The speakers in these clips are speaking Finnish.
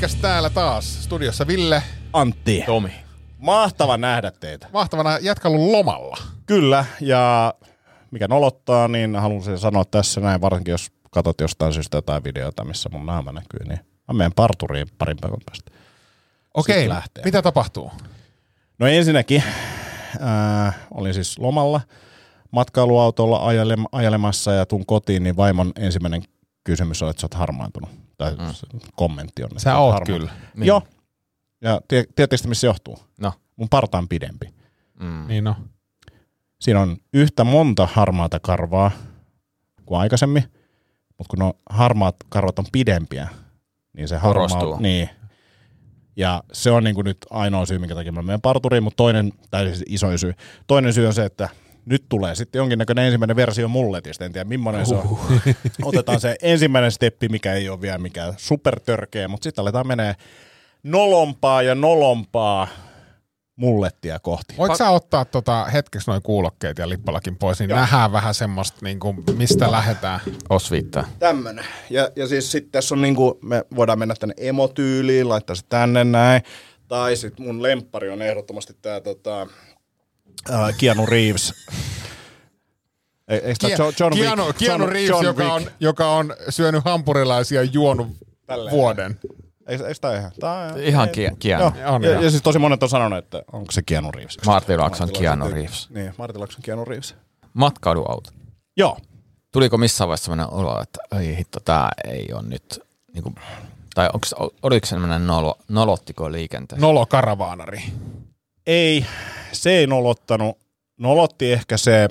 Podcast täällä taas. Studiossa Ville. Antti. Tomi. Mahtava nähdä teitä. Mahtavana jatkalun lomalla. Kyllä, ja mikä nolottaa, niin haluan sen sanoa tässä näin, varsinkin jos katsot jostain syystä jotain videota, missä mun naama näkyy, niin mä menen parturiin parin päivän päästä. Okei, lähtee. mitä tapahtuu? No ensinnäkin äh, olin siis lomalla matkailuautolla ajelem- ajelemassa ja tuun kotiin, niin vaimon ensimmäinen kysymys on, että sä oot harmaantunut. Tai mm. kommentti on. että Sä oot kyllä. Niin. Joo. Ja tie- tiedättekö missä se johtuu? No. Mun parta on pidempi. Mm. Niin no. Siinä on yhtä monta harmaata karvaa kuin aikaisemmin, mutta kun no harmaat karvat on pidempiä, niin se harmaa... Korostuu. Niin. Ja se on niinku nyt ainoa syy, minkä takia mä menen parturiin, mutta toinen, tai siis isoin syy, toinen syy on se, että nyt tulee sitten jonkinnäköinen ensimmäinen versio mulletista, en tiedä millainen se on. Otetaan se ensimmäinen steppi, mikä ei ole vielä mikään supertörkeä, mutta sitten aletaan menee nolompaa ja nolompaa mullettia kohti. Voitko sä ottaa tota hetkeksi noin kuulokkeet ja lippalakin pois, niin nähdään vähän semmoista, niin kuin, mistä lähdetään. Osviittaa. Tämmönen. Ja, ja siis sitten tässä on niinku, me voidaan mennä tänne emotyyliin, laittaa se tänne näin. Tai sitten mun lemppari on ehdottomasti tää tota, uh, Keanu Reeves. E- Eikö tää John, John Wick? Keanu, Reeves, John joka, Wick. on, joka on syönyt hampurilaisia ja juonut Tälleen. vuoden. Eikö, eikö tää ihan? Tää on Ihan Ki- Keanu. Joo. On, ja, ja, siis tosi monet on sanonut, että onko se Keanu Reeves. Martin Martin Keanu Reeves. Niin, Martin Laakson Keanu Reeves. Matkailuauto. Joo. Tuliko missään vaiheessa sellainen olo, että ei hitto, tää ei ole nyt, niin kuin, tai onks, oliko se sellainen nolo, nolottiko liikenteessä? Nolo karavaanari. Ei, se ei nolottanut. Nolotti ehkä se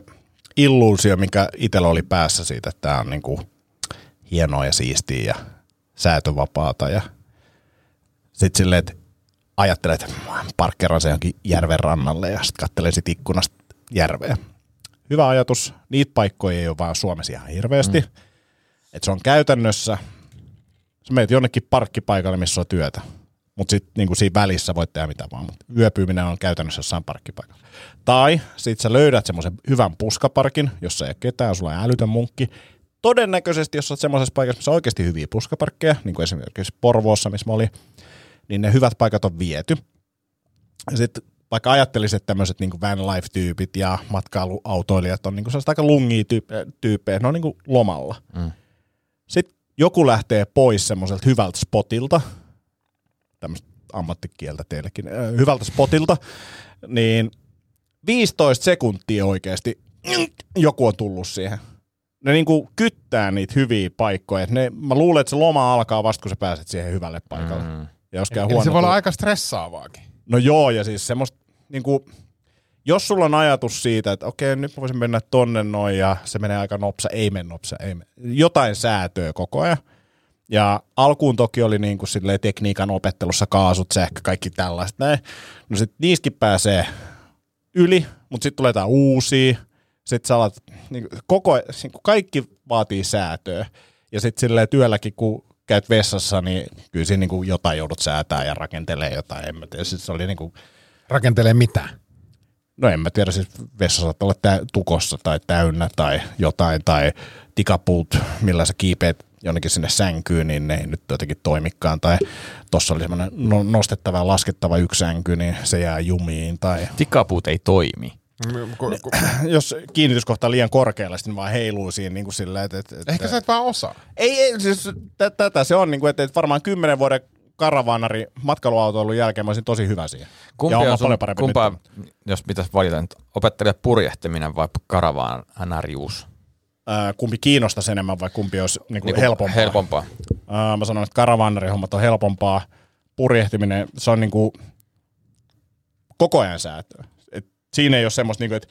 illuusio, mikä itsellä oli päässä siitä, että tämä on niinku hienoa ja siistiä ja säätövapaata. Ja sitten silleen, että ajattelet, että parkkeeraan se johonkin järven rannalle ja sitten katselen sit ikkunasta järveä. Hyvä ajatus. Niitä paikkoja ei ole vaan Suomessa ihan hirveästi. Mm. Että se on käytännössä, sä meet jonnekin parkkipaikalle, missä on työtä. Mutta sitten niinku siinä välissä voit tehdä mitä vaan. Mut yöpyyminen on käytännössä jossain parkkipaikalla. Tai sitten sä löydät semmoisen hyvän puskaparkin, jossa ei ole ketään, sulla on älytön munkki. Todennäköisesti, jos olet semmoisessa paikassa, missä on oikeasti hyviä puskaparkkeja, niin kuin esimerkiksi Porvoossa, missä mä olin, niin ne hyvät paikat on viety. Ja sitten vaikka ajattelisit, että tämmöiset niin van life-tyypit ja matkailuautoilijat on niin sellaista aika lungia tyyppejä, ne on niin lomalla. Mm. Sitten joku lähtee pois semmoiselta hyvältä spotilta, tämmöistä ammattikieltä teillekin, hyvältä spotilta, niin 15 sekuntia oikeasti joku on tullut siihen. Ne niinku kyttää niitä hyviä paikkoja. Ne, mä luulen, että se loma alkaa vasta, kun sä pääset siihen hyvälle paikalle. Mm. Ja jos käy Eli huono se voi olla aika stressaavaakin. No joo, ja siis semmoista, niinku, jos sulla on ajatus siitä, että okei, nyt mä voisin mennä tonne noin, ja se menee aika nopsa, ei mene nopsa, ei mene. Jotain säätöä koko ajan. Ja alkuun toki oli niinku silleen tekniikan opettelussa kaasut, sähkö, kaikki tällaista näin. No sit niistäkin pääsee yli, mutta sitten tulee jotain uusia. Sitten sä alat, niin koko, niin kaikki vaatii säätöä. Ja sitten silleen työlläkin, kun käyt vessassa, niin kyllä siinä niin jotain joudut säätää ja rakentelee jotain. En mä tiedä, siis se oli niin kuin, Rakentelee mitä? no en mä tiedä, siis vessa saattaa olla tä- tukossa tai täynnä tai jotain, tai tikapuut, millä sä kiipeät jonnekin sinne sänkyyn, niin ne ei nyt jotenkin toimikaan. Tai tuossa oli semmoinen no- nostettava ja laskettava yksi sänky, niin se jää jumiin. Tai Tikapuut ei toimi. Mm, jos kiinnityskohta on liian korkealla, sitten vaan heiluu siinä niin kuin sillä, että, että, Ehkä sä et vaan osaa. Ei, ei siis tä- tätä se on, niin kuin, että että varmaan kymmenen vuoden karavaanari matkailuautoilun jälkeen mä olisin tosi hyvä siihen. Kumpi ja on on sun, paljon parempi kumpaa, nyt. jos pitäisi valita, nyt opettelee purjehtiminen vai karavaanarius? Ää, kumpi kiinnostaisi enemmän vai kumpi olisi niin kuin Niinku helpompaa? helpompaa. Ää, mä sanon, että karavaanarihommat on helpompaa. Purjehtiminen, se on niin kuin koko ajan säätöä. Et Siinä ei ole semmoista, niin kuin, että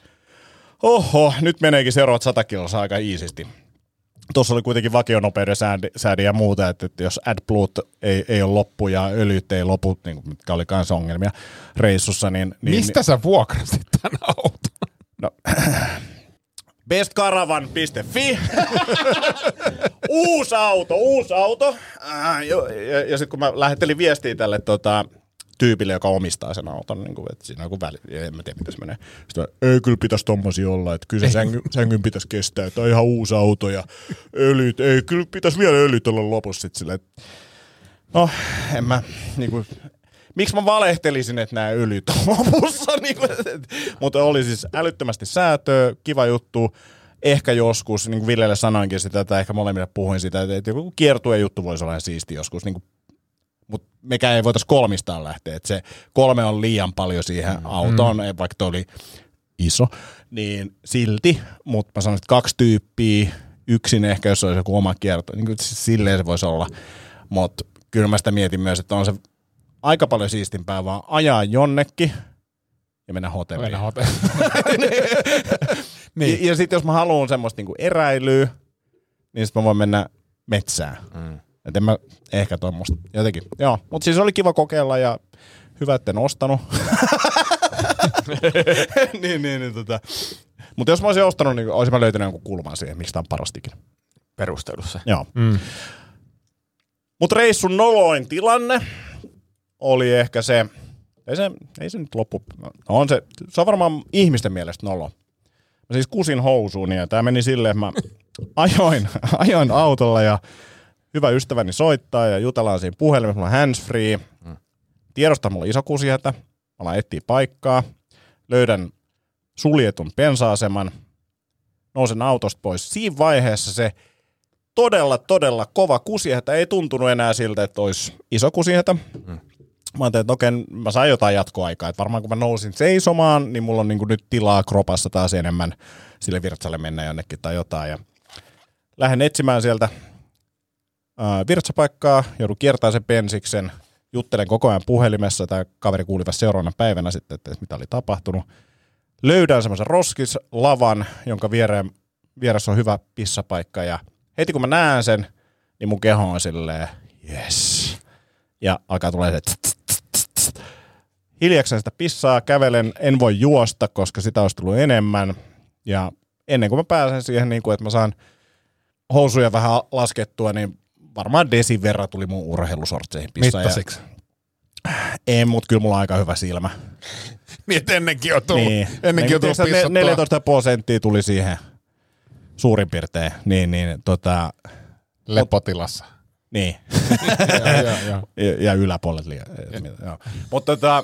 oho, nyt meneekin seuraavat 100 kilossa aika iisisti. Tuossa oli kuitenkin vakionopeuden säädi, ja muuta, että, että jos AdBlue ei, ei ole loppu ja öljyt ei lopu, niin kuin, mitkä oli kanssa ongelmia reissussa, niin... niin Mistä sä vuokrasit tämän auton? No, bestcaravan.fi. uusi auto, uusi auto. Äh, jo, ja, ja sitten kun mä lähettelin viestiä tälle tota, tyypille, joka omistaa sen auton, niin kuin, että siinä on joku väli, en mä tiedä miten se menee. Sitten mä, ei kyllä pitäisi tommosia olla, että kyllä se sängyn, sängyn pitäisi kestää, että on ihan uusi auto ja öljyt, ei kyllä pitäisi vielä öljyt olla lopussa sitten silleen, että No, en mä, niin kuin, miksi mä valehtelisin, että nämä öljyt on lopussa, niin kuin, et, mutta oli siis älyttömästi säätöä, kiva juttu, ehkä joskus, niin kuin Villelle sanoinkin sitä, että ehkä molemmille puhuin sitä, että, joku kiertue juttu voisi olla siisti joskus, niin kuin, mutta mekään ei voitaisiin kolmistaan lähteä, että se kolme on liian paljon siihen mm. autoon, mm. vaikka toi oli iso, niin silti, mutta mä sanoin, että kaksi tyyppiä, yksin ehkä, jos olisi joku oma kierto, niin kuin silleen se voisi olla, mutta kyllä mä sitä mietin myös, että on se aika paljon siistimpää vaan ajaa jonnekin ja mennä hotelliin. Mennä hotelliin. niin. Ja, ja sitten jos mä haluan semmoista niinku eräilyä, niin sitten mä voin mennä metsään. Mm. Et en mä ehkä tuommoista jotenkin. Joo, mutta siis oli kiva kokeilla ja hyvä, että en ostanut. niin, niin, niin tota. Mutta jos mä olisin ostanut, niin olisin mä löytänyt jonkun kulman siihen, miksi tämä on parastikin. Perustelussa. Joo. Mm. Mutta reissun noloin tilanne oli ehkä se, ei se, ei se nyt loppu, no on se, se on varmaan ihmisten mielestä nolo. Mä siis kusin housuun ja tämä meni silleen, että mä ajoin, ajoin autolla ja hyvä ystäväni soittaa ja jutellaan siinä puhelimessa, mulla on handsfree. Mm. Tiedosta mulla iso kusihätä, mä alan etsiä paikkaa, löydän suljetun pensa-aseman, nousen autosta pois. Siinä vaiheessa se todella, todella kova kusihätä. Ei tuntunut enää siltä, että olisi iso kusihätä. Mm. Mä ajattelin, että okei, mä sain jotain jatkoaikaa. Että varmaan kun mä nousin seisomaan, niin mulla on niin nyt tilaa kropassa taas enemmän sille virtsalle mennä jonnekin tai jotain. Ja lähden etsimään sieltä virtsapaikkaa, joudun kiertämään sen pensiksen, juttelen koko ajan puhelimessa, tämä kaveri kuuli vasta seuraavana päivänä sitten, että mitä oli tapahtunut. Löydän semmoisen roskislavan, jonka viereen, vieressä on hyvä pissapaikka ja heti kun mä näen sen, niin mun keho on silleen, yes. Ja alkaa tulee se hiljaksen sitä pissaa, kävelen, en voi juosta, koska sitä olisi tullut enemmän. Ja ennen kuin mä pääsen siihen, niin kuin, että mä saan housuja vähän laskettua, niin varmaan desin verran tuli mun urheilusortseihin pissaa. Mittasiksi? Ei, mutta kyllä mulla on aika hyvä silmä. niin, että ennenkin on tullut, niin. ennenkin on tullut ne, 14 prosenttia tuli siihen suurin piirtein. Niin, niin, tota, Lepotilassa. Niin. ja, ja, ja. ja, ja yläpuolet liian. Mutta tota,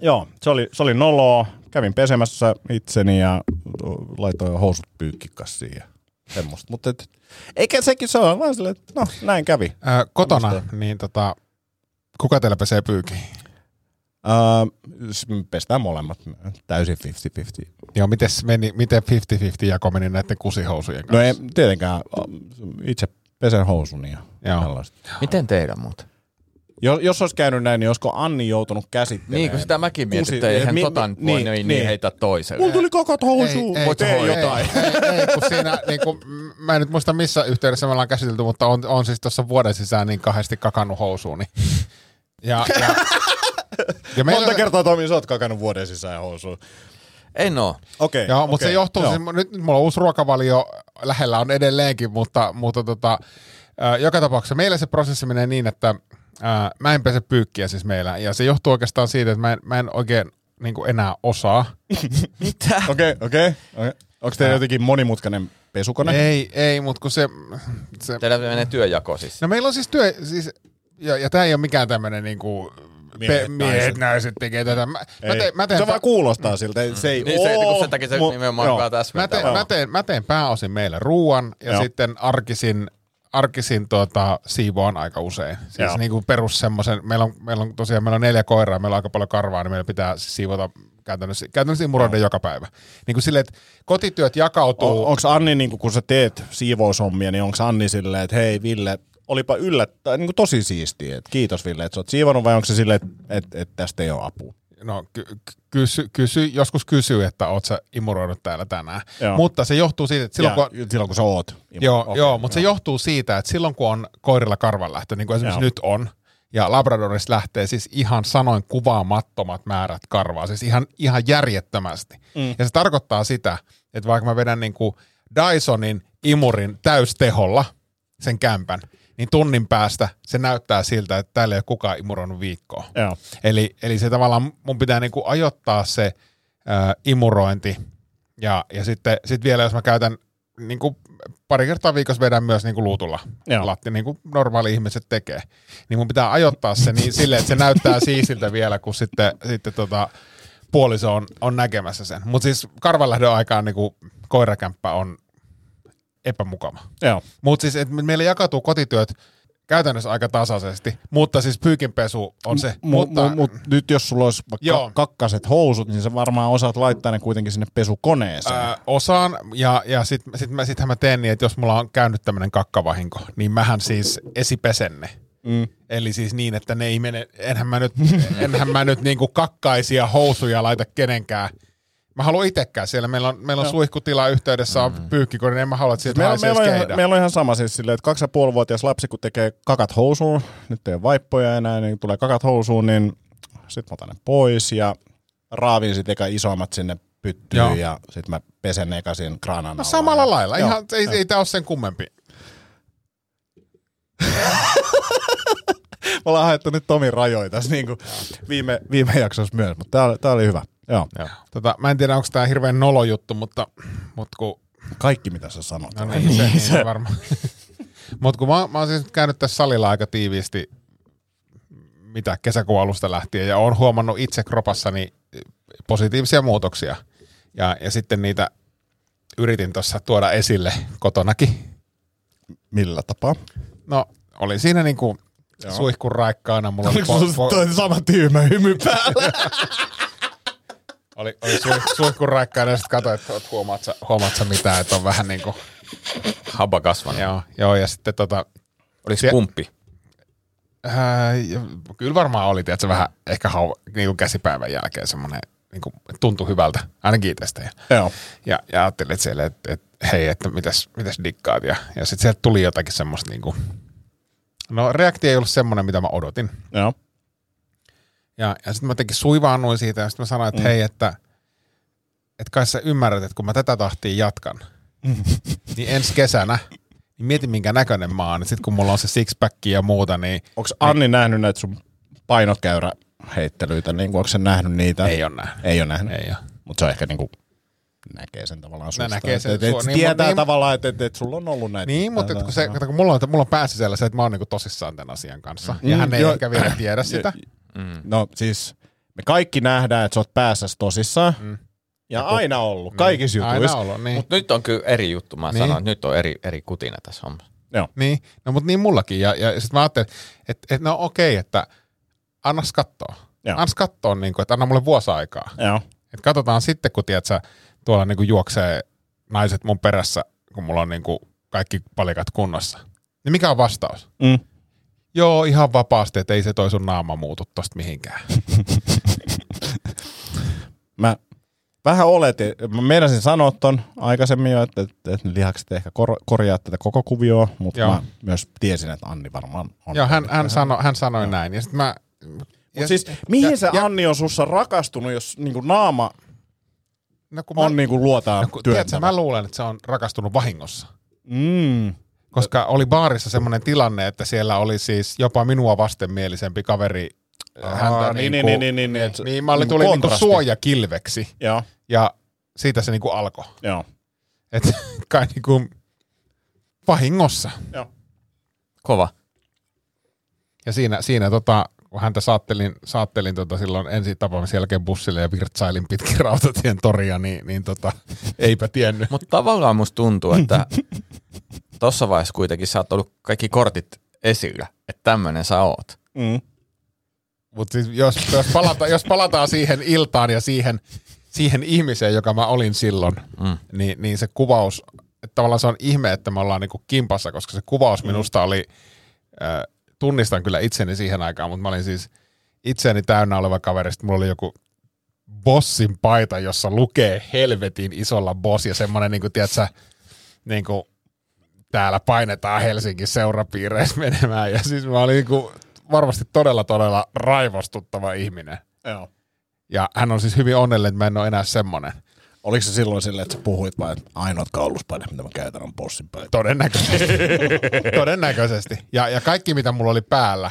joo, se oli, se oli noloa. Kävin pesemässä itseni ja laitoin housut pyykkikässiin ja semmoista. Mutta et, eikä sekin se ole, vaan silleen, että no näin kävi. Ää, kotona, Tämmöstä. niin tota, kuka teillä pesee pyykin? Uh, pestään molemmat täysin 50-50. Joo, miten, meni, miten 50-50 jako meni näiden kusihousujen kanssa? No ei tietenkään, itse pesen housuni ja. Miten teidän muuten? Jos, jos olisi käynyt näin, niin olisiko Anni joutunut käsittelemään? Niin, kun sitä mäkin mietin, että eihän mi, tota mi, voi niin, niin, niin heitä toiselle. Mulla tuli kakat housuun, ei, ei, tee jotain. Ei, ei, ei, kun siinä, niin kun, mä en nyt muista missä yhteydessä me ollaan käsitelty, mutta on, on siis tuossa vuoden sisään niin kahdesti kakannut housuun. Niin. Ja, ja, ja meillä... Monta kertaa Tomi, sä oot kakannut vuoden sisään housuun. En oo. Okei. Okay, Joo, mutta okay, se johtuu, joo. Siis, nyt, nyt mulla on uusi ruokavalio, lähellä on edelleenkin, mutta, mutta tota, äh, joka tapauksessa meillä se prosessi menee niin, että äh, mä en pese pyykkiä siis meillä, ja se johtuu oikeastaan siitä, että mä en, mä en oikein niin enää osaa. Mitä? Okei, okei. Onko teillä jotenkin monimutkainen pesukone? Ei, ei, mutta kun se... se... Teillä menee työjako siis. No meillä on siis työ, siis, ja, ja tämä ei ole mikään tämmöinen niinku miehet, pe- miehet naiset. naiset tekee tätä. Mä, mä teen, mä teen se vaan kuulostaa siltä, se ei niin, se, kun sen takia se mu- nimenomaan joo. tässä. Mä teen, mä, teen, mä teen pääosin meille ruuan ja joo. sitten arkisin arkisin tuota, siivoan aika usein. Siis Joo. niin kuin perus semmoisen, meillä on, meillä on tosiaan meillä on neljä koiraa, meillä on aika paljon karvaa, niin meillä pitää siivota käytännössä, käytännössä imuroiden joka päivä. Niin kuin silleen, että kotityöt jakautuu. On, onko Anni, niin kuin, kun sä teet siivoushommia, niin onko Anni silleen, että hei Ville, olipa yllättäen niin kuin tosi siistiä. Et kiitos Ville, että sä oot siivonut vai onko se silleen, että et, et tästä ei ole apua? No ky- kysy, kysy, joskus kysyy, että oot sä imuroinut täällä tänään. Joo. Mutta se johtuu siitä, että silloin ja, kun... silloin kun sä oot. Joo, Okei, joo mutta se johtuu siitä, että silloin kun on koirilla karvanlähtö, niin kuin esimerkiksi Joo. nyt on, ja Labradorissa lähtee siis ihan sanoin kuvaamattomat määrät karvaa, siis ihan, ihan järjettömästi. Mm. Ja se tarkoittaa sitä, että vaikka mä vedän niin kuin Dysonin imurin täysteholla sen kämpän, niin tunnin päästä se näyttää siltä, että täällä ei ole kukaan imuroinut viikkoa. Joo. Eli, eli se tavallaan mun pitää niinku ajoittaa se ä, imurointi ja, ja sitten sit vielä jos mä käytän niinku pari kertaa viikossa vedän myös niinku luutulla Joo. latti, niin kuin normaali ihmiset tekee. Niin mun pitää ajoittaa se niin silleen, että se näyttää siisiltä vielä, kun sitten, sitten tota, puoliso on, on näkemässä sen. Mutta siis karvanlähdön aikaan niinku koirakämppä on epämukava. Joo. Mutta siis, että meillä jakautuu kotityöt käytännössä aika tasaisesti, mutta siis pyykinpesu on se. M- mutta, mu- mut nyt jos sulla olisi vaikka Joo. kakkaset housut, niin sä varmaan osaat laittaa ne kuitenkin sinne pesukoneeseen. Ää, osaan, ja, ja sitten sit mä, sittenhän mä teen niin, että jos mulla on käynyt tämmöinen kakkavahinko, niin mähän siis esipesen ne. Mm. Eli siis niin, että ne ei mene, enhän mä nyt, enhän mä nyt niinku kakkaisia housuja laita kenenkään. Mä haluan itsekään siellä. Meillä on, meillä on suihkutila yhteydessä, on pyykkikori, niin en mä halua, että sieltä Meillä, meillä, on ihan, meillä on ihan sama siis silleen, että kaksi ja puoli vuotias lapsi, kun tekee kakat housuun, nyt ei ole vaippoja enää, niin tulee kakat housuun, niin sit mä otan ne pois ja raavin sit eka isommat sinne pyttyyn Joo. ja sit mä pesen eka siinä kraanan No alla. samalla Ja- lailla. Joo. Ihan, ei, ei tää ole sen kummempi. Me ollaan haettu nyt Tomin rajoja tässä niin kuin viime, viime jaksossa myös, mutta tää, oli- tää oli hyvä. Joo. Joo. Tota, mä en tiedä, onko tämä hirveän nolo juttu, mutta, mutta kun Kaikki mitä sä sanot. No niin, se, niin se varmaan. Mutta kun mä, mä oon siis nyt käynyt tässä salilla aika tiiviisti, mitä kesäkuun alusta lähtien, ja oon huomannut itse kropassani positiivisia muutoksia. Ja, ja sitten niitä yritin tuossa tuoda esille kotonakin. Millä tapaa? No, oli siinä niinku suihkun raikkaana. Mulla oli, sulla toi sama tyymä hymy päällä? oli, oli suih, suihkun raikkaana, ja sitten katsoin, että oot huomaat, sä, huomaat sä mitään, että on vähän niinku, Haba kasvanut. joo, joo, ja sitten tota, Oliko Sie- pumppi? Ää, ja kyllä varmaan oli, tiedätkö, vähän ehkä hau, niin kuin käsipäivän jälkeen semmoinen, niin kuin, tuntui hyvältä, ainakin itsestä. Ja, Joo. ja, ja ajattelin, että siellä, että, että hei, että mitäs, mitäs dikkaat. Ja, ja sitten sieltä tuli jotakin semmoista, niin kuin, no reaktio ei ollut semmoinen, mitä mä odotin. Joo. Ja, ja sitten mä jotenkin suivaannuin siitä, ja sitten mä sanoin, että mm. hei, että, että kai sä ymmärrät, että kun mä tätä tahtia jatkan, niin ensi kesänä, niin mieti minkä näköinen mä oon. Sitten kun mulla on se sixpack ja muuta, niin Onko Anni nähnyt näitä sun painokäyrä heittelyitä? Niin onko se nähnyt niitä? ei ole nähnyt. Ei ole nähnyt. Ei ole. Mutta se on ehkä niinku näkee sen tavallaan susta. näkee sen et, et, et niin, tietää niin- tavallaan, että et, et sulla on ollut näitä. Niin, mutta kun, se, kun mulla, on, mulla on päässä sellaisen, että mä oon niinku tosissaan tämän asian kanssa. Mm, ja Mm, hän ei joo. ehkä vielä tiedä sitä. No siis me kaikki nähdään, että sä oot päässä tosissaan. Mm. Ja aina ollut, kaikissa Aina jutuissa. ollut, niin. Mutta nyt on kyllä eri juttu. Mä Niin. sanon, että nyt on eri, eri kutina tässä hommassa. Joo. niin. No mutta niin mullakin. Ja, ja sitten mä ajattelin, että, että no okei, että annas katsoa. Joo. Annas katsoa, niin kuin, että anna mulle vuosi aikaa. Joo. Että katsotaan sitten, kun tiedät, sä, tuolla niin kuin juoksee naiset mun perässä, kun mulla on niin kuin kaikki palikat kunnossa. Niin mikä on vastaus? Mm. Joo, ihan vapaasti, että ei se toi sun naama muutu tosta mihinkään. Mä vähän oletin, mä meinasin sanoa ton aikaisemmin jo, että, että, että ne lihakset ehkä kor, korjaa tätä koko kuvioa, mutta Joo. mä myös tiesin, että Anni varmaan on. Joo, hän, hän, sano, hän sanoi näin. Ja sitten mä... Mut siis, mihin se Anni on sussa rakastunut, jos niinku naama no, kun on niinku luotaan no, kun, tiedätkö, mä luulen, että se on rakastunut vahingossa. Mm. Koska oli baarissa semmoinen tilanne, että siellä oli siis jopa minua vastenmielisempi kaveri Aa, häntä niin, niinku, niin, niin, niin, niin, että- niin mä olin, tuli niinku kontrasti. suojakilveksi Joo, ja siitä se niinku alkoi. joo. Että kai niinku vahingossa. joo. Kova. Ja siinä, siinä tota, kun häntä saattelin, saattelin tota silloin ensi tapaamisen jälkeen bussille ja virtsailin pitkin rautatien toria, niin, niin tota, eipä tiennyt. Mutta tavallaan musta tuntuu, että tossa vaiheessa kuitenkin sä oot ollut kaikki kortit esillä, että tämmönen sä oot. Mm. Mutta siis jos, jos, palata, jos palataan siihen iltaan ja siihen, siihen ihmiseen, joka mä olin silloin, mm. niin, niin se kuvaus, että tavallaan se on ihme, että me ollaan niinku kimpassa, koska se kuvaus minusta oli, äh, tunnistan kyllä itseni siihen aikaan, mutta mä olin siis itseäni täynnä oleva kaveri, sitten mulla oli joku bossin paita, jossa lukee helvetin isolla boss ja semmoinen, niin kuin, tiedätkö, niin kuin, täällä painetaan Helsingin seurapiireissä menemään. Ja siis mä olin niin kuin, varmasti todella, todella raivostuttava ihminen. Joo. Ja hän on siis hyvin onnellinen, että mä en ole enää semmoinen. Oliko se silloin silleen, että sä puhuit vain, että ainoat kauluspaidat, mitä mä käytän, on bossin paita? Todennäköisesti. Todennäköisesti. Ja, ja kaikki, mitä mulla oli päällä,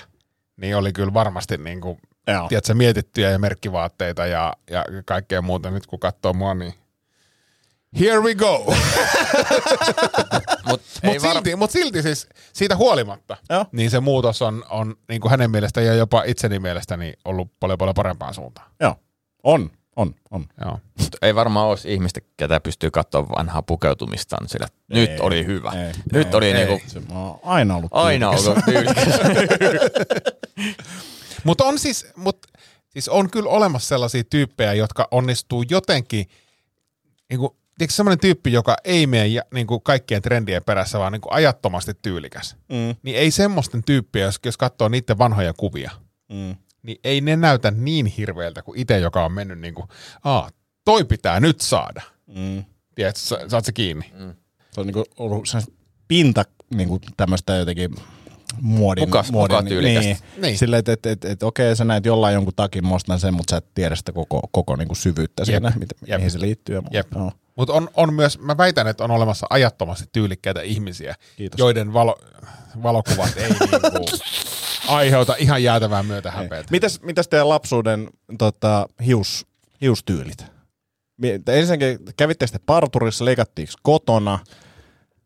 niin oli kyllä varmasti niin kuin, Joo. tiedätkö, mietittyjä ja merkkivaatteita ja, ja kaikkea muuta. Nyt kun katsoo mua, niin here we go. Mut ei Mutta silti, mut silti siis siitä huolimatta, Joo. niin se muutos on, on niin kuin hänen mielestä ja jopa itseni mielestä niin ollut paljon paljon parempaan suuntaan. Joo. On, on, on. Joo. Mut ei varmaan olisi ihmistä, ketä pystyy katsoa vanhaa pukeutumistaan sillä, että nyt Ei, oli hyvä. ei, nyt ei, oli ei. niinku Se on aina ollut aina tyylikäs. ollut. Mutta on siis, mut, siis on kyllä olemassa sellaisia tyyppejä, jotka onnistuu jotenkin, niin kuin, tiedätkö semmoinen tyyppi, joka ei mene niin kuin kaikkien trendien perässä, vaan niin kuin ajattomasti tyylikäs. Mm, Niin ei semmoisten tyyppiä, jos, jos katsoo niiden vanhoja kuvia, mm. niin ei ne näytä niin hirveältä kuin itse, joka on mennyt niin kuin, aa, toi pitää nyt saada. Mm. Tiedätkö, sa, saat se kiinni? Se on niinku ollut se pinta niinku tämmöistä jotenkin muodin. Mukas- muodin niin, Niin. niin. Silleen, että et, et, et, okei, sä näet jollain jonkun takin, mä ostan sen, mutta sä et tiedä sitä koko, koko niinku syvyyttä Jep. siinä, mit, Jep. mihin se liittyy. Jep. Joo. Mutta on, on myös, mä väitän, että on olemassa ajattomasti tyylikkäitä ihmisiä, Kiitos. joiden valo, valokuvat ei niinku aiheuta ihan jäätävää myötä häpeätä. Mitäs, mitäs teidän lapsuuden tota, hius, hiustyylit? Ensinnäkin kävitte sitten parturissa, leikattiinko kotona?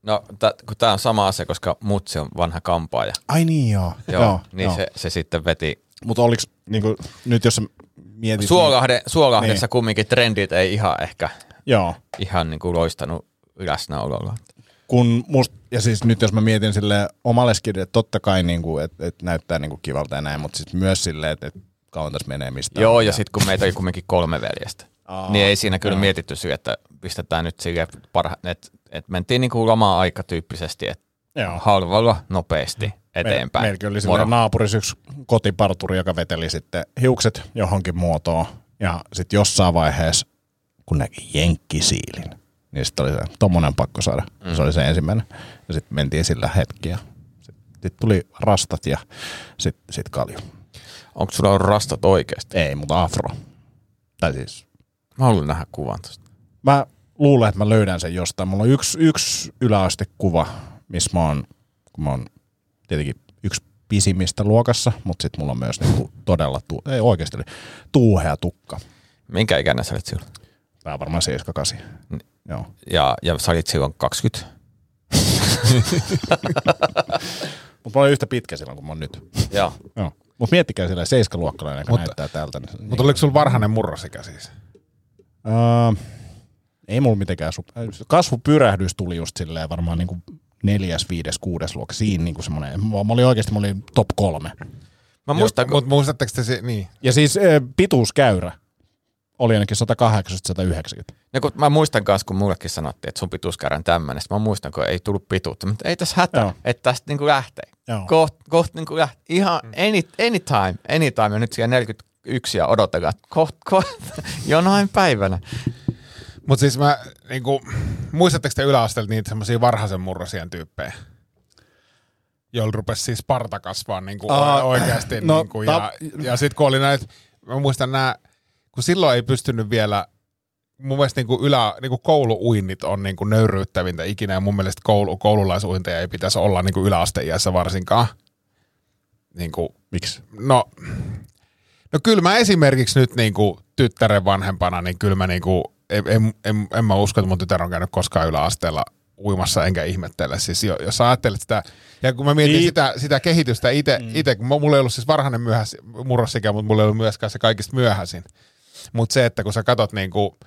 No, t- kun tämä on sama asia, koska mutsi on vanha kampaaja. Ai niin joo. Joo, joo niin Se, se sitten veti. Mutta oliko, niinku, nyt jos mietit... Suolahde, Suolahdessa Niin. kumminkin trendit ei ihan ehkä Joo. ihan niin kuin loistanut läsnäololla. kun must, ja siis nyt jos mä mietin sille omalle skidille, että totta kai niinku, että et näyttää niinku kivalta ja näin, mutta siis myös silleen, että et kauan tässä menee mistään. Joo, ja sitten kun meitä oli kumminkin kolme veljestä, Aa, niin ei siinä kyllä joo. mietitty siihen, että pistetään nyt sille parha, että et mentiin niin kuin loma-aika tyyppisesti, että Joo. halvalla nopeasti eteenpäin. Meilläkin oli Moro. sillä naapurissa yksi kotiparturi, joka veteli sitten hiukset johonkin muotoon. Ja sitten jossain vaiheessa, kun näki jenkkisiilin, niin sitten oli se, tommonen pakko saada. Mm. Se oli se ensimmäinen. Ja sitten mentiin sillä hetki ja sitten sit tuli rastat ja sitten sit kalju. Onko sulla ollut rastat oikeasti? Ei, mutta afro. Tai siis Mä haluan nähdä kuvan tuosta. Mä luulen, että mä löydän sen jostain. Mulla on yksi, yksi yläastekuva, missä mä oon, kun mä oon tietenkin yksi pisimmistä luokassa, mutta sitten mulla on myös niinku todella, tu- ei oikeasti, tuuhea tukka. Minkä ikäinen sä olit silloin? Tää on varmaan 7-8. Mm. Joo. Ja, ja sä olit silloin 20? Mutta mä olin yhtä pitkä silloin kuin mä oon nyt. Joo. Joo. Mutta miettikää sillä 7-luokkalainen, joka Mutta- näyttää tältä. Niin, Mutta oliko sulla varhainen murrosikä siis? Öö, ei mulla mitenkään. Su- kasvupyrähdys tuli just silleen varmaan niinku neljäs, viides, kuudes luokka. Siinä niinku semmoinen. Mä olin oikeasti, mä olin top kolme. Mä muistan, kun Mutta muistatteko te se, niin? Ja siis äh, pituuskäyrä oli ainakin 180-190. Ja kun mä muistan kanssa, kun mullekin sanottiin, että sun pituuskäärän tämmöinen, mä muistan, kun ei tullut pituutta, mutta ei tässä hätä, Joo. että tästä niinku lähtee. Joo. Koht, koht niinku lähtee. Ihan any, anytime, anytime, ja nyt siellä 41 ja odotetaan, että koht, koht, jonain päivänä. Mutta siis mä, niinku, muistatteko te yläasteelta niitä semmoisia varhaisen murrosien tyyppejä? Joilla rupesi siis parta kasvaa niinku Aa, oikeasti. no, niinku, ja, ta- ja sitten kun oli näitä, mä muistan nämä, kun silloin ei pystynyt vielä, mun mielestä niinku ylä, niinku kouluuinnit on niinku nöyryyttävintä ikinä, ja mun mielestä koulu, koululaisuinteja ei pitäisi olla niinku yläasteiässä varsinkaan. Niinku, Miksi? No, no kyllä mä esimerkiksi nyt niinku tyttären vanhempana, niin kyllä mä niinku, en, en, en, en mä usko, että mun tytär on käynyt koskaan yläasteella uimassa enkä ihmettele. Siis jo, jos ajattelet sitä, ja kun mä mietin Niin. sitä, sitä kehitystä itse, mm. ite, kun mulla ei ollut siis varhainen myöhäis, murrosikä, mutta mulla ei ollut myöskään se kaikista myöhäisin. Mutta se, että kun sä katot niinku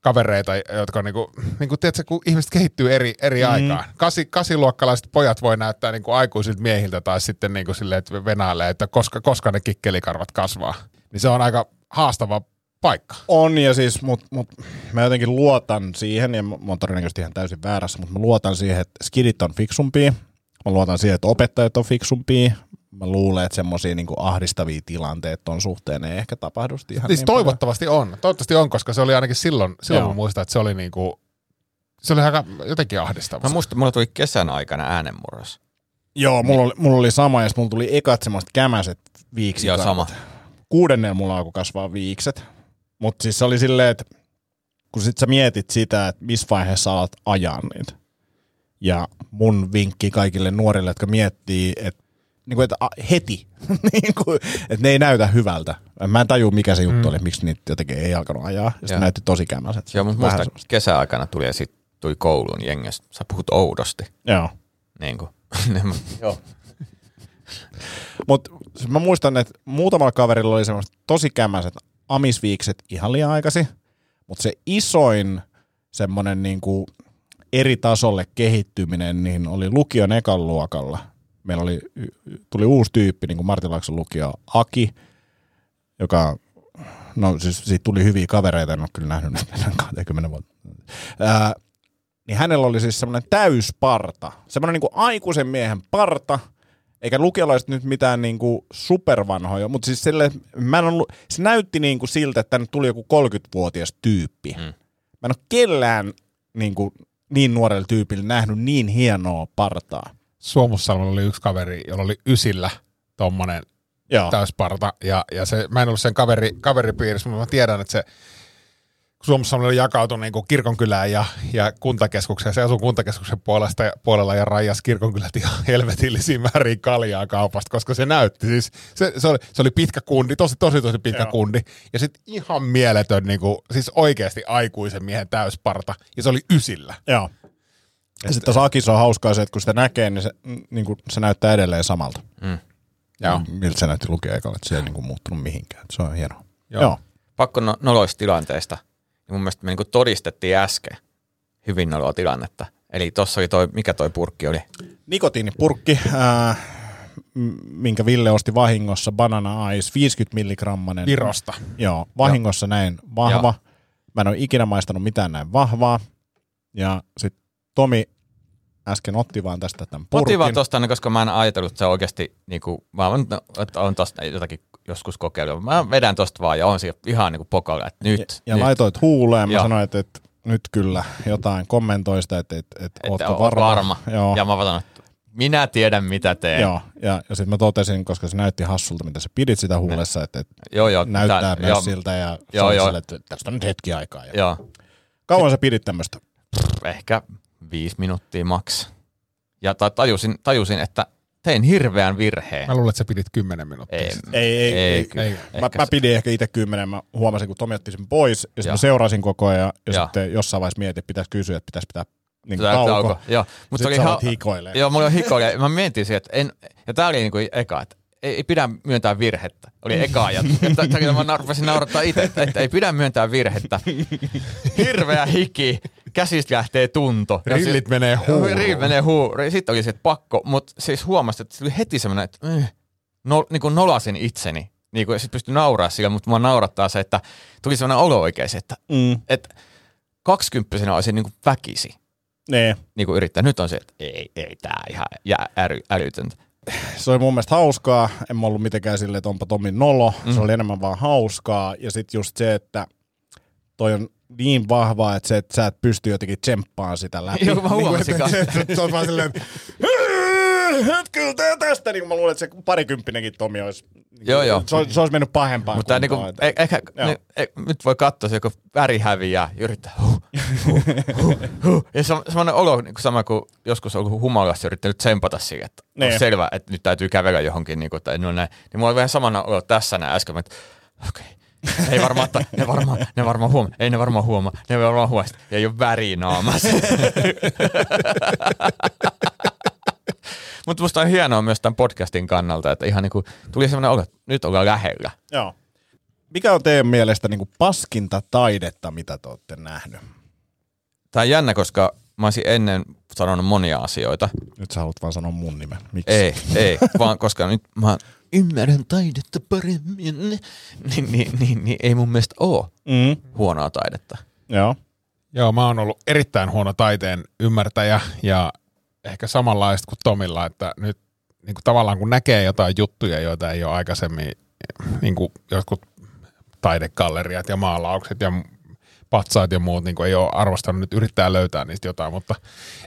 kavereita, jotka on niinku, niinku tiedätkö, kun ihmiset kehittyy eri, eri mm. aikaan. Kasi, kasiluokkalaiset pojat voi näyttää niinku aikuisilta miehiltä tai sitten niinku silleen, että venailee, että koska, koska ne kikkelikarvat kasvaa. Niin se on aika haastava paikka. On ja siis, mutta mut, mä jotenkin luotan siihen, ja mä oon todennäköisesti ihan täysin väärässä, mutta mä luotan siihen, että skidit on fiksumpia. Mä luotan siihen, että opettajat on fiksumpia. Mä luulen, että semmoisia niin ahdistavia tilanteita ton suhteen ei ehkä tapahdu ihan Siis niin toivottavasti on. Toivottavasti on, koska se oli ainakin silloin, silloin Joo. mä muistan, että se oli niinku, se oli aika jotenkin ahdistavaa. Mä muistan, mulla tuli kesän aikana äänenmurros. Joo, mulla oli, mulla oli sama, ja mulla tuli ekat semmoiset kämäset viikset. Joo, sama. Kuudennella mulla alkoi kasvaa viikset. Mutta siis se oli silleen, että kun sit sä mietit sitä, että missä vaiheessa alat ajaa niitä. Ja mun vinkki kaikille nuorille, jotka miettii, että niin että a- heti, niin kuin, että ne ei näytä hyvältä. Mä en tajua, mikä se juttu mm. oli, miksi niitä jotenkin ei alkanut ajaa. Ja sitten näytti tosi kämäset. Joo, mutta semmoista. kesäaikana tuli ja sitten tuli kouluun jengissä. Sä puhut oudosti. Joo. Niin kuin. Joo. Mutta mä muistan, että muutamalla kaverilla oli semmoiset tosi kämäiset amisviikset ihan liian aikaisin, mutta se isoin semmoinen niinku eri tasolle kehittyminen niin oli lukion ekan luokalla. Meillä oli, tuli uusi tyyppi, niin kuin Martin Laakson lukio Aki, joka, no siis siitä tuli hyviä kavereita, en ole kyllä nähnyt nyt enää 20 vuotta. Ää, niin hänellä oli siis semmoinen täysparta, semmoinen niin kuin aikuisen miehen parta, eikä lukiolaiset nyt mitään niinku supervanhoja, mutta siis sille, mä en ollut, se näytti niinku siltä, että tänne tuli joku 30-vuotias tyyppi. Mm. Mä en ole kellään niinku, niin nuorella tyypillä nähnyt niin hienoa partaa. Suomussalmella oli yksi kaveri, jolla oli ysillä tommonen Joo. täysparta. Ja, ja se, mä en ollut sen kaveri, kaveripiirissä, mutta mä tiedän, että se Suomussalmella jakautui niin kirkonkylään ja, ja kuntakeskukseen. Se asui kuntakeskuksen puolesta, puolella ja rajas kirkonkylät ihan helvetillisiin määriin kaljaa kaupasta, koska se näytti. Siis se, se, oli, se oli pitkä kundi, tosi tosi tosi pitkä Joo. kundi. Ja sitten ihan mieletön, niin kuin, siis oikeasti aikuisen miehen täysparta. Ja se oli ysillä. Joo. Ja sitten tuossa Akissa on hauskaa se, että kun sitä näkee, niin se, mm, niin kuin, se näyttää edelleen samalta. Mm. Joo. Miltä se näytti lukea ekalla, että se ei niin kuin, muuttunut mihinkään. Se on hienoa. Joo. Joo. Pakko no, noloista tilanteista. Ja mun mielestä me niin todistettiin äsken hyvin noloa tilannetta. Eli tossa oli toi, mikä toi purkki oli? Nikotiinipurkki, m- minkä Ville osti vahingossa, Banana Ice, 50 milligrammanen. Virosta. Joo, vahingossa näin vahva. Joo. Mä en ole ikinä maistanut mitään näin vahvaa. Ja sitten Tomi äsken otti vaan tästä tämän purkin. Otin vaan tosta, koska mä en ajatellut, että se oikeasti, niin kuin, mä oon, että on tosta jotakin joskus kokeillut. Mä vedän tosta vaan ja on siellä ihan niin kuin pokalla, että nyt, ja, ja nyt. laitoit huuleen. Mä Joo. sanoin, että, että nyt kyllä jotain kommentoista, että, että, että, että ootko oot varma. varma. Joo. Ja mä vaan sanoin, että minä tiedän mitä teen. Joo, ja, ja sitten mä totesin, koska se näytti hassulta, mitä sä pidit sitä huulessa, että, että joo, joo näyttää tää- myös joo, siltä ja joo, joo. sille, että tästä on nyt hetki aikaa. Ja Joo, Kauan sä pidit tämmöistä? ehkä viisi minuuttia maks. Ja ta- tajusin, tajusin, että tein hirveän virheen. Mä luulen, että sä pidit 10 minuuttia. Ei, Ei, ei, ei. ei, ei. kyllä. ei. Mä, Ehkä mä se- pidin ehkä itse kymmenen, mä huomasin, kun Tomi otti sen pois, ja sitten Joo. mä seurasin koko ajan, ja, ja sitten jossain vaiheessa mietin, että pitäisi kysyä, että pitäisi pitää niin Tää- tauko. tauko, Joo, mutta Sitten se oli sä ihan, hikoilee. Joo, mulla on hikoja. Mä mietin siihen, että en, ja tää oli niinku eka, että ei, ei pidä myöntää virhettä. Oli eka ajatus. Että, mä rupesin naurattaa itse, että, että ei pidä myöntää virhettä. Hirveä hiki, käsistä lähtee tunto. Ja Rillit sit- menee huuruun. Rillit menee huuruun. Sitten oli se että pakko, mutta siis huomasin, että se oli heti semmoinen, että äh, no, niin kuin nolasin itseni. Niin kuin, sit pystyi nauraa sillä, mutta mua naurattaa se, että tuli semmoinen olo oikein, että, Mm, että kaksikymppisenä olisin niin kuin väkisi nee. niin kuin yrittää. Nyt on se, että ei, ei tää ihan jää äly, älytöntä. Se oli mun mielestä hauskaa. En mä ollut mitenkään silleen, että onpa Tomin nolo. Mm. Mm. Se oli enemmän vaan hauskaa. Ja sitten just se, että toi on niin vahvaa, että, se, että sä et pysty jotenkin tsemppaan sitä läpi. Joo, mä Niin huomasin että, kanssa. että, että se on vaan silleen, että kyllä tää tästä, niin mä luulen, että se parikymppinenkin Tomi olisi, niin Joo, joo. Se, olisi, se olisi mennyt pahempaan Mutta niinku, e- ehkä, Joo. ne, e, nyt voi katsoa, se joku väri häviää ja yrittää huh, huh, huh, huh. Ja se on semmoinen olo, niin kuin sama kuin joskus on ollut humalassa yrittänyt tsempata siihen, että on Niin. selvä, että nyt täytyy kävellä johonkin, niin kuin, tai no näin. Niin mulla oli vähän samana olo tässä näin äsken, että okei, okay. Ei varmaan, että ne varmaan, ne varmaan huomaa, ei ne varmaan huomaa, ne varmaan huomaa, ja ei ole väriä naamassa. Mutta musta on hienoa myös tämän podcastin kannalta, että ihan niinku tuli semmoinen olo, että nyt ollaan lähellä. Joo. Mikä on teidän mielestä niin kuin paskinta taidetta, mitä te olette nähnyt? Tämä on jännä, koska mä olisin ennen sanonut monia asioita. Nyt sä haluat vaan sanoa mun nimen. Miksi? Ei, ei, vaan koska nyt mä ymmärrän taidetta paremmin, niin, niin, niin, niin, ei mun mielestä ole Mm. huonoa taidetta. Joo. Joo, mä oon ollut erittäin huono taiteen ymmärtäjä ja ehkä samanlaista kuin Tomilla, että nyt niin kuin tavallaan kun näkee jotain juttuja, joita ei ole aikaisemmin, niin kuin jotkut taidegalleriat ja maalaukset ja patsaat ja muut niin kuin ei ole arvostanut, nyt yrittää löytää niistä jotain, mutta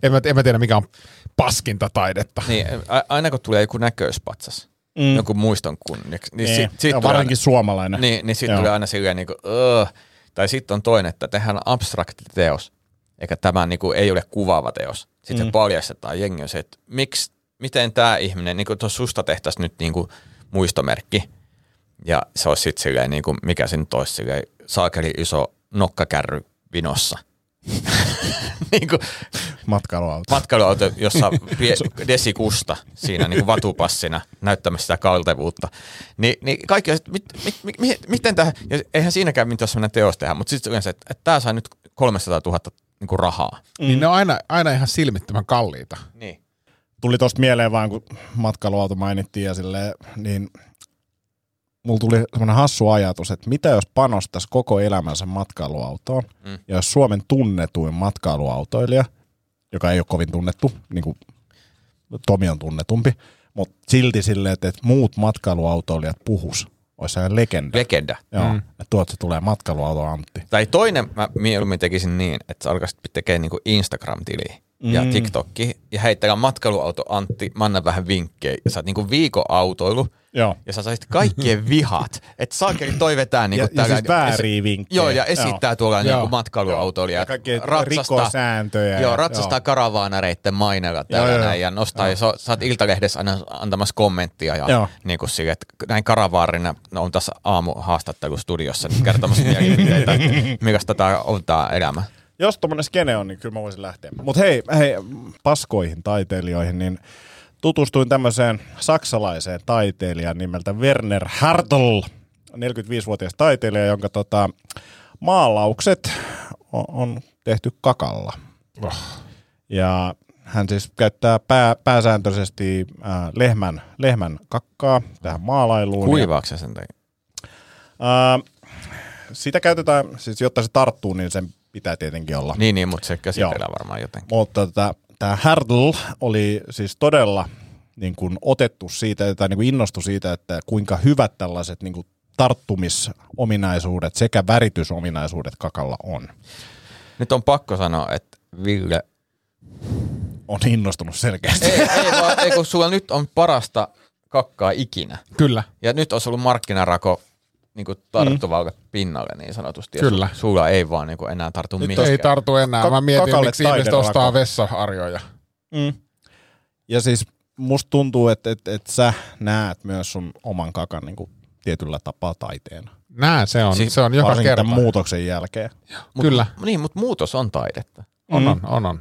en mä, en mä tiedä mikä on paskinta taidetta. Niin, aina kun tulee joku näköispatsas, mm. joku muiston kunniaksi, niin, Niin, sit, sit ja tulee varsinkin suomalainen. Niin, niin sitten tulee aina silleen niin kuin, tai sitten on toinen, että tehdään abstrakti teos, eikä tämä niin kuin, ei ole kuvaava teos. Sitten mm. se paljastetaan jengi se, että miksi, miten tämä ihminen, niin kuin tuossa susta tehtäisiin nyt niin kuin muistomerkki, ja se olisi sitten silleen, niin kuin, mikä se nyt olisi, silleen, saakeli iso nokkakärry vinossa. niin kuin Matkailuauto. matkailuauto, jossa desikusta siinä niin kuin vatupassina näyttämässä sitä kaltevuutta. Ni, niin kaikki on, että mit, mit, mit, mit, miten tämä, ja eihän siinäkään mitään sellainen teos tehdä, mutta sitten yleensä, että, että tämä sai nyt 300 000 niin kuin rahaa. Mm. Niin ne on aina, aina ihan silmittömän kalliita. Niin. tuli tosta mieleen vaan, kun matkailuauto mainittiin ja silleen, niin mulla tuli semmoinen hassu ajatus, että mitä jos panostaisi koko elämänsä matkailuautoon, mm. ja jos Suomen tunnetuin matkailuautoilija, joka ei ole kovin tunnettu, niin kuin Tomi on tunnetumpi, mutta silti silleen, että, että muut matkailuautoilijat puhus, olisi sellainen legenda. Legenda. Joo, mm. että tuolta se tulee matkailuauto Antti. Tai toinen mä mieluummin tekisin niin, että sä alkaisit tekemään niin Instagram-tiliä ja Mm. TikTokki ja heittää matkailuauto Antti, mä annan vähän vinkkejä ja sä oot niin viikon autoilu Joo. ja sä saisit kaikkien vihat. Että saakeli toi vetää niin Ja- ja siis vääriä vinkkejä. Joo, ja esittää Joo. tuolla niin Joo. kuin matkailuautoilija. Ja kaikkea rikkoo sääntöjä Joo, ratsastaa joo. karavaanareitten maineella täällä Joo, joo, näin, ja nostaa, ja sä, sä oot iltalehdessä aina antamassa kommenttia, ja Joo. niin kuin sille, että näin karavaarina no, on tässä aamu haastattelu studiossa nyt kertomassa mielipiteitä, että millaista tämä on tämä elämä. Jos tommonen skene on, niin kyllä mä voisin lähteä. Mutta hei, hei, paskoihin taiteilijoihin, niin tutustuin tämmöiseen saksalaiseen taiteilijan nimeltä Werner Hartl, 45-vuotias taiteilija, jonka tota, maalaukset on, on tehty kakalla. Oh. Ja hän siis käyttää pää, pääsääntöisesti äh, lehmän, lehmän kakkaa tähän maalailuun. Kuivaako se sen takia? Äh, sitä käytetään, siis jotta se tarttuu, niin sen pitää tietenkin olla. Niin, niin, mutta se käsitellään varmaan jotenkin. Mutta tota, tämä Hardl oli siis todella niin kuin otettu siitä, tai niin kuin innostu siitä, että kuinka hyvät tällaiset niin kuin tarttumisominaisuudet sekä väritysominaisuudet kakalla on. Nyt on pakko sanoa, että Ville, On innostunut selkeästi. ei, ei, vaan, ei kun sulla nyt on parasta kakkaa ikinä. Kyllä. Ja nyt olisi ollut markkinarako niin kuin tarttuvalle pinnalle niin sanotusti. Ja Kyllä. Su, sulla ei vaan niin kuin enää tartu Nyt mihinkään. Ei tartu enää. Ka- Mä mietin, kakalle miksi ihmiset ostaa vessaharjoja. Mm. Ja siis musta tuntuu, että, että, että sä näet myös sun oman kakan niin kuin tietyllä tapaa taiteena. Nää se on. Siis se on joka kerta. muutoksen jälkeen. Mut, Kyllä. Niin, mutta muutos on taidetta. On, Mm. on, on, on.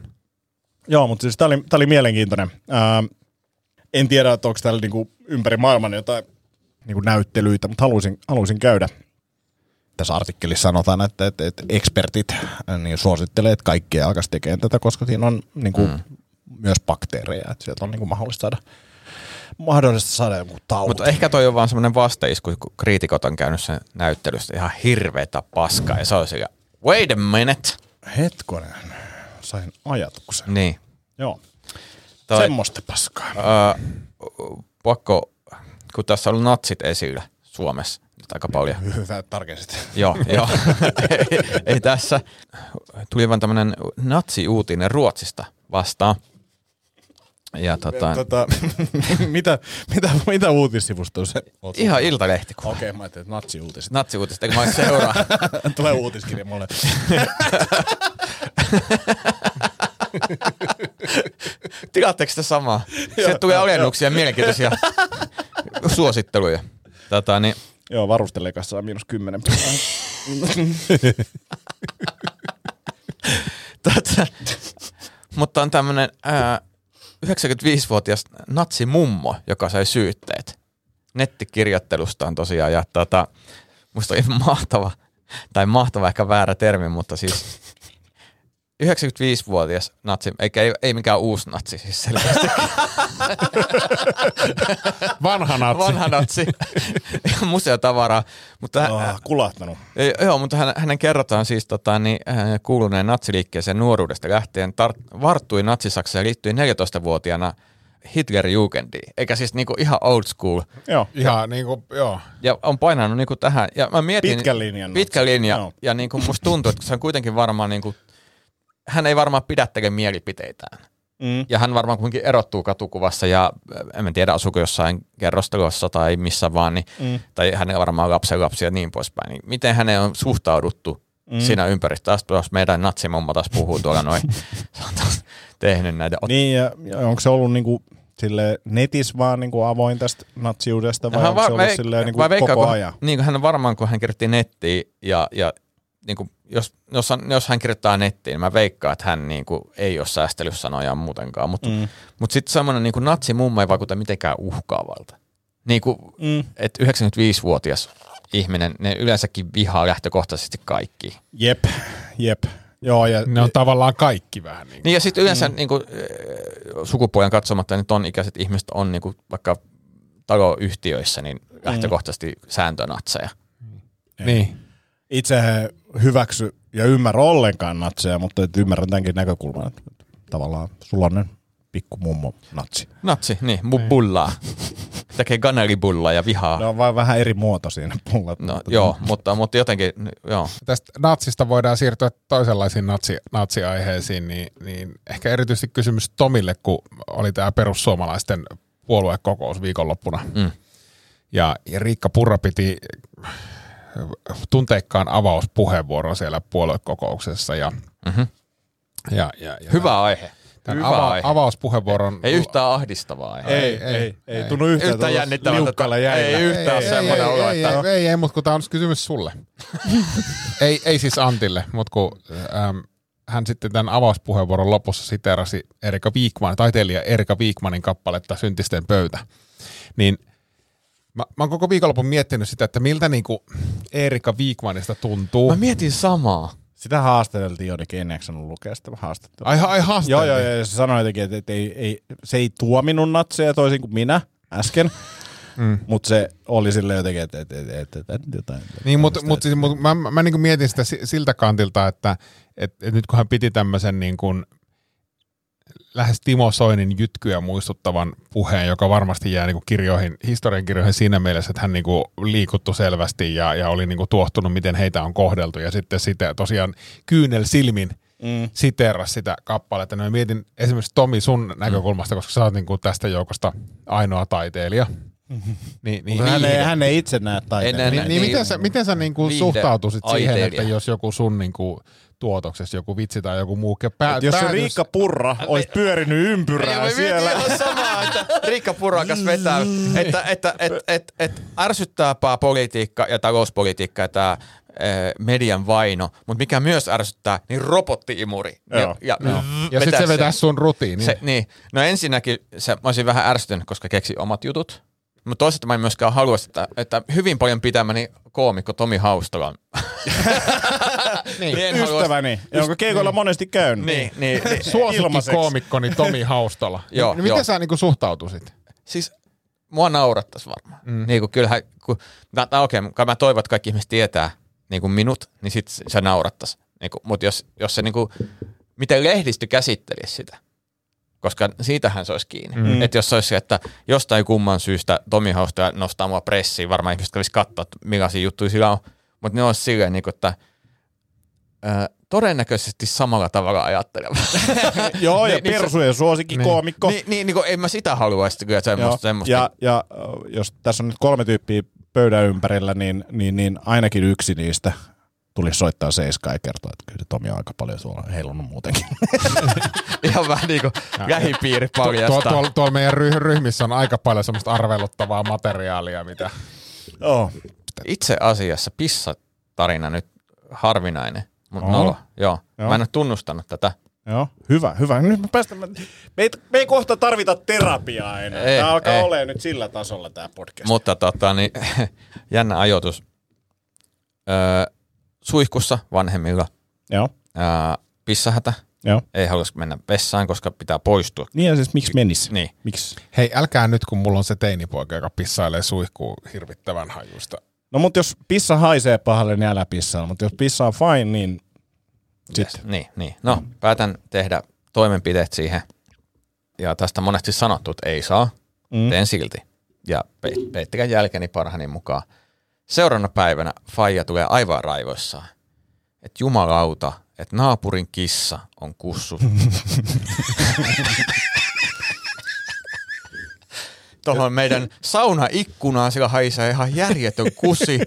Joo, mutta siis tämä oli, tää oli mielenkiintoinen. Ää, en tiedä, että onko täällä niinku ympäri maailman jotain niinku näyttelyitä, mutta haluaisin, haluaisin käydä. Tässä artikkelissa sanotaan, että, että, että ekspertit ää, niin suosittelee, että kaikki alkaisi tekemään tätä, koska siinä on niinku, mm. myös bakteereja, että sieltä on niinku mahdollista saada, mahdollista saada joku tauti. Mutta ehkä toi on vaan semmoinen vastaisku, kun kriitikot on käynyt sen näyttelystä ihan hirveetä paskaa. Ja se on sillä, wait a minute. Hetkonen, sain ajatuksen. Niin. Joo, Toi, semmoista paskaa. öö, pakko, kun tässä on ollut natsit esillä Suomessa nyt aika paljon. Hyvä, tarkensit. joo, joo. ei, ei, tässä. Tuli vaan tämmöinen natsi-uutinen Ruotsista vastaan. Ja tota, Tota, mitä, mitä, mitä uutissivustoa se oot? ihan iltalehti. Okei, mä ajattelin, että natsi-uutiset. Natsi-uutiset, eikö mä oon seuraa. Tulee uutiskirja mulle. Tilaatteko sitä samaa? Se tulee alennuksia ja mielenkiintoisia suositteluja. Tota, niin, Joo, varustelekassa on miinus kymmenen. tota, mutta on tämmöinen 95-vuotias natsimummo, joka sai syytteet. Nettikirjoittelusta on tosiaan. Ja tota, musta oli mahtava, tai mahtava ehkä väärä termi, mutta siis 95-vuotias natsi, eikä ei, ei mikään uusi natsi siis selvästi. Vanha natsi. Vanha natsi. Museotavaraa. Mutta hän, oh, kulahtanut. Ei, Joo, mutta hän, hänen kerrotaan siis tota, niin, äh, kuuluneen natsiliikkeeseen nuoruudesta lähtien. Tar- varttui natsisaksaan ja liittyi 14-vuotiaana Hitlerjugendiin, eikä siis niinku ihan old school. Joo. Ihan niin kuin, joo. Ja on painanut niinku tähän. Ja mä mietin, Pitkän linjan Pitkä linja. Joo. Ja niinku musta tuntuu, että se on kuitenkin varmaan niinku, hän ei varmaan pidättele mielipiteitään. Mm. Ja hän varmaan kuitenkin erottuu katukuvassa ja äh, en tiedä asuuko jossain kerrostalossa tai missä vaan, niin, Mm. tai hänellä varmaan lapsen lapsia ja niin poispäin. Niin miten häneen on suhtauduttu mm. siinä ympäristössä, jos meidän natsimommo taas puhuu tuolla noin, se on taas tehnyt näitä. Ot- Niin, ja, ja onko se ollut niinku sille netis vaan niinku avoin tästä natsiudesta vai Hän onko se ollut veik- silleen niinku vai koko ajan? Niin hän varmaan, kun hän kirjoitti nettiin ja, ja niin kuin, jos, jos, hän, jos hän kirjoittaa nettiin, niin mä veikkaan, että hän niin kuin, ei ole säästellyt sanojaan muutenkaan. Mutta mm. mut sitten semmoinen niin natsi mummo ei vaikuta mitenkään uhkaavalta. Niin kuin, Mm. että 95-vuotias ihminen, ne yleensäkin vihaa lähtökohtaisesti kaikki. Jep, jep. Joo, ja Ne on tavallaan kaikki vähän niin kuin. Niin ja sitten yleensä mm. niin kuin, sukupuolen katsomatta, niin ton ikäiset ihmiset on niin kuin, vaikka taloyhtiöissä, niin lähtökohtaisesti sääntönatseja. Niin. Itse hyväksy ja ymmärrä ollenkaan natseja, mutta et ymmärrän tämänkin näkökulman, että tavallaan sulainen pikku mummo natsi. Natsi, niin, mu- bullaa. Tekee ganelibullaa ja vihaa. Ne No, on vain vähän eri muoto siinä pullat. no joo, mutta, mutta jotenkin, joo. Tästä natsista voidaan siirtyä toisenlaisiin natsi, natsiaiheisiin, niin, niin ehkä erityisesti kysymys Tomille, kun oli tämä perussuomalaisten puoluekokous viikonloppuna. Mm. Ja, ja Riikka Purra piti tunteikkaan avauspuheenvuoron siellä puoluekokouksessa. Ja, Mhm. ja, ja, ja Hyvä aihe. tämän Hyvä ava- aihe. avauspuheenvuoron... Ei yhtään ahdistavaa aihe. Ei, ei, ei, ei tunnu yhtään, Yhtään jännittävältä. jäillä. Ei yhtään ei, semmoinen ei, olo, ei, että- ei, ei, ei, mutta kun tämä on kysymys sulle. ei, ei siis Antille, mutta kun ähm, hän sitten tämän avauspuheenvuoron lopussa siterasi Erika Viikman, taiteilija Erika Viikmanin kappaletta Syntisten pöytä, niin mä, mä oon koko viikonlopun miettinyt sitä, että miltä niinku Erika Viikmanista tuntuu. Mä mietin samaa. Sitä haastateltiin jotenkin, en jaksanut lukea sitä haastattelua. Ai, ai. Joo, joo, joo, ja se sanoi jotenkin, että, että ei, ei, se ei tuominut natseja toisin kuin minä äsken, mm. mutta se oli sille jotenkin, että, että, että, että, että jotain. Niin, mutta mut, siis, mut, mä, mä, mä niin mietin sitä si- siltä kantilta, että et, et nyt kun hän piti tämmöisen niin kuin lähes Timo Soinin jytkyä muistuttavan puheen, joka varmasti jää niin kuin kirjoihin, historian kirjoihin siinä mielessä, että hän niin kuin liikuttu selvästi ja, ja oli niin kuin tuohtunut, miten heitä on kohdeltu. Ja sitten sitä tosiaan kyynel silmin Mm. siteeras sitä kappaletta. No mä mietin esimerkiksi Tomi sun näkökulmasta, koska sä oot niin kuin tästä joukosta ainoa taiteilija. Niin, niin, Hän, ei, niin, hän ei itse näe taiteilijan. Niin, niin, niin, miten sä, miten sä niinku viihde- suhtautuisit siihen, että jos joku sun niinku tuotoksessa, joku vitsi tai joku muu pää, Et jos se päätys- Riikka Purra olisi pyörinyt ympyrää siellä. Ihan samaa, että Riikka Purakas vetää, että, että et, et, et ärsyttääpä politiikka ja talouspolitiikka ja tämä median vaino, mutta mikä myös ärsyttää, niin robottiimuri. Joo, ja, ja, ja sitten se vetää sun rutiini. Se, niin. No ensinnäkin se, mä olisin vähän ärsytynyt, koska keksi omat jutut. Mutta toisaalta mä en myöskään halua sitä, että hyvin paljon pitämäni koomikko Tomi Haustolan. niin, Ystäväni, jonka keikoilla monesti käyn. Niin, niin, niin. Ilmaiseksi. Suosikkikoomikkoni Tomi Haustola. Joo, niin miten joo. sä niinku suhtautuisit? Siis mua naurattaisi varmaan. Mm. Niin kuin kyllähän, kun, tai okei, okay, mä toivon, että kaikki ihmiset tietää niin kuin minut, niin sit se naurattaisi. Niin mutta jos, jos se niin kuin, miten lehdistö käsittelisi sitä, koska siitähän se olisi kiinni. Mm. Että jos se olisi, että jostain kumman syystä Tomi Hausta nostaa mua pressiin, varmaan ihmiset kävisi katsoa, että millaisia juttuja sillä on. Mutta ne olisi silleen, niin kuin, että ö, todennäköisesti samalla tavalla ajatteleva. Joo, ja Niin, niin Persujen suosikki koomikko. niin, niin, niin kuin, en mä sitä haluaisi kyllä semmoista. Joo, semmoista ja, ja jos tässä on nyt kolme tyyppiä pöydän ympärillä, niin, niin, niin ainakin yksi niistä tulisi soittaa seiskaa ja kertoa, että kyllä se Tomi on aika paljon tuolla heilunut muutenkin. Ihan vähän niin kuin lähipiiri paljastaa. tuolla, tuolla meidän ryh- ryhmissä on aika paljon semmoista arveluttavaa materiaalia, mitä... Joo. Itse asiassa pissatarina nyt harvinainen, mutta Oho. nolo. Joo. Joo. Mä en ole tunnustanut tätä. Joo, hyvä, hyvä. Nyt me päästään, me, ei, me ei kohta tarvita terapiaa enää. Ei, Tämä alkaa ei. olemaan nyt sillä tasolla tämä podcast. Mutta tota, niin, jännä ajoitus. Öö, suihkussa vanhemmilla. Joo, Öö, pissahätä. joo. Ei haluaisi mennä vessaan, koska pitää poistua. Niin ja siis miksi menis? Niin. Miksi? Hei, älkää nyt, kun mulla on se teinipoika, joka pissailee suihkuun hirvittävän hajusta. No mutta jos pissa haisee pahalle, niin älä pissaa. Mutta jos pissa on fine, niin sitten. Niin, niin. No, päätän tehdä toimenpiteet siihen. ja tästä monesti sanottu, että ei saa, mm. teen silti. Ja pe- peittikän jälkeni parhaani mukaan. Seuraavana päivänä Faija tulee aivan raivoissaan. Että jumalauta, että naapurin kissa on kussu. Tuohon meidän saunaikkunaan sillä haisee ihan järjetön kusi.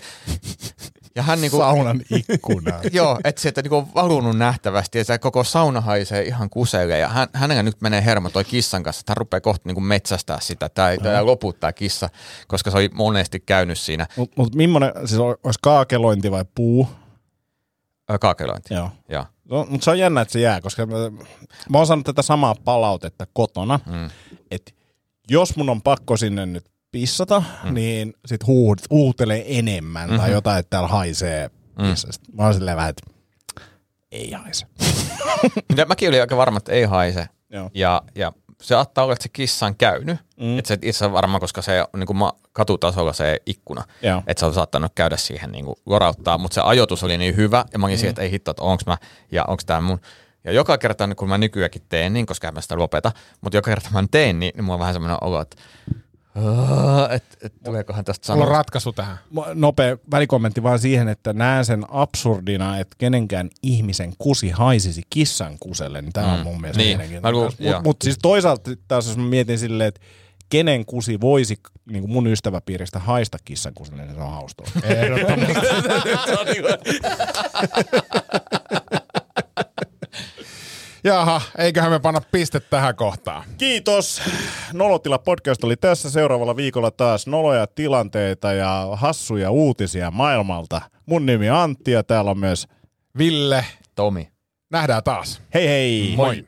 Ja hän niinku, Saunan ikkuna. joo, että sieltä niinku on valunut nähtävästi ja se koko sauna haisee ihan kuseelle. Ja hän, hänellä nyt menee hermo toi kissan kanssa, että hän rupeaa kohta niinku metsästää sitä tai, tai loputtaa kissa, koska se oli monesti käynyt siinä. Mutta mut millainen, siis olisi kaakelointi vai puu? Kaakelointi. Joo. Joo. No, mutta se on jännä, että se jää, koska mä, mä oon saanut tätä samaa palautetta kotona, mm. että jos mun on pakko sinne nyt pissata, mm. niin sit huut, huutelee enemmän mm-hmm. tai jotain, että täällä haisee pissasta. Mm. Mä oon silleen vähän, että ei haise. Ja mäkin olin aika varma, että ei haise. Joo. Ja, ja se saattaa olla, että se kissa on käynyt. Mm. Että se itse varmaan, koska se on niin kuin katutasolla se ikkuna. Joo. Että se on saattanut käydä siihen niin kuin lorauttaa. Mutta se ajoitus oli niin hyvä. Ja mä olin mm. siihen, että ei hitto, että onks mä ja onks tää mun. Ja joka kerta, kun mä nykyäänkin teen niin, koska en mä sitä lopeta, mutta joka kerta mä teen niin, niin mulla on vähän semmoinen olo, että että et, tuleekohan tästä sanoa. Mulla on ratkaisu tähän. Nopea välikommentti vaan siihen, että näen sen absurdina, että kenenkään ihmisen kusi haisisi kissan kuselle, niin tämä mm. on mun mielestä Niin. joo. Mutta mut siis toisaalta taas jos mä mietin silleen, että kenen kusi voisi niin kuin mun ystäväpiiristä haista kissan kuselle, niin se on hauskaa. Jaha, eiköhän me panna piste tähän kohtaan. Kiitos. Nolotila podcast oli tässä. Seuraavalla viikolla taas noloja tilanteita ja hassuja uutisia maailmalta. Mun nimi on Antti ja täällä on myös Ville, Tomi. nähdään taas. hei hei. Moi.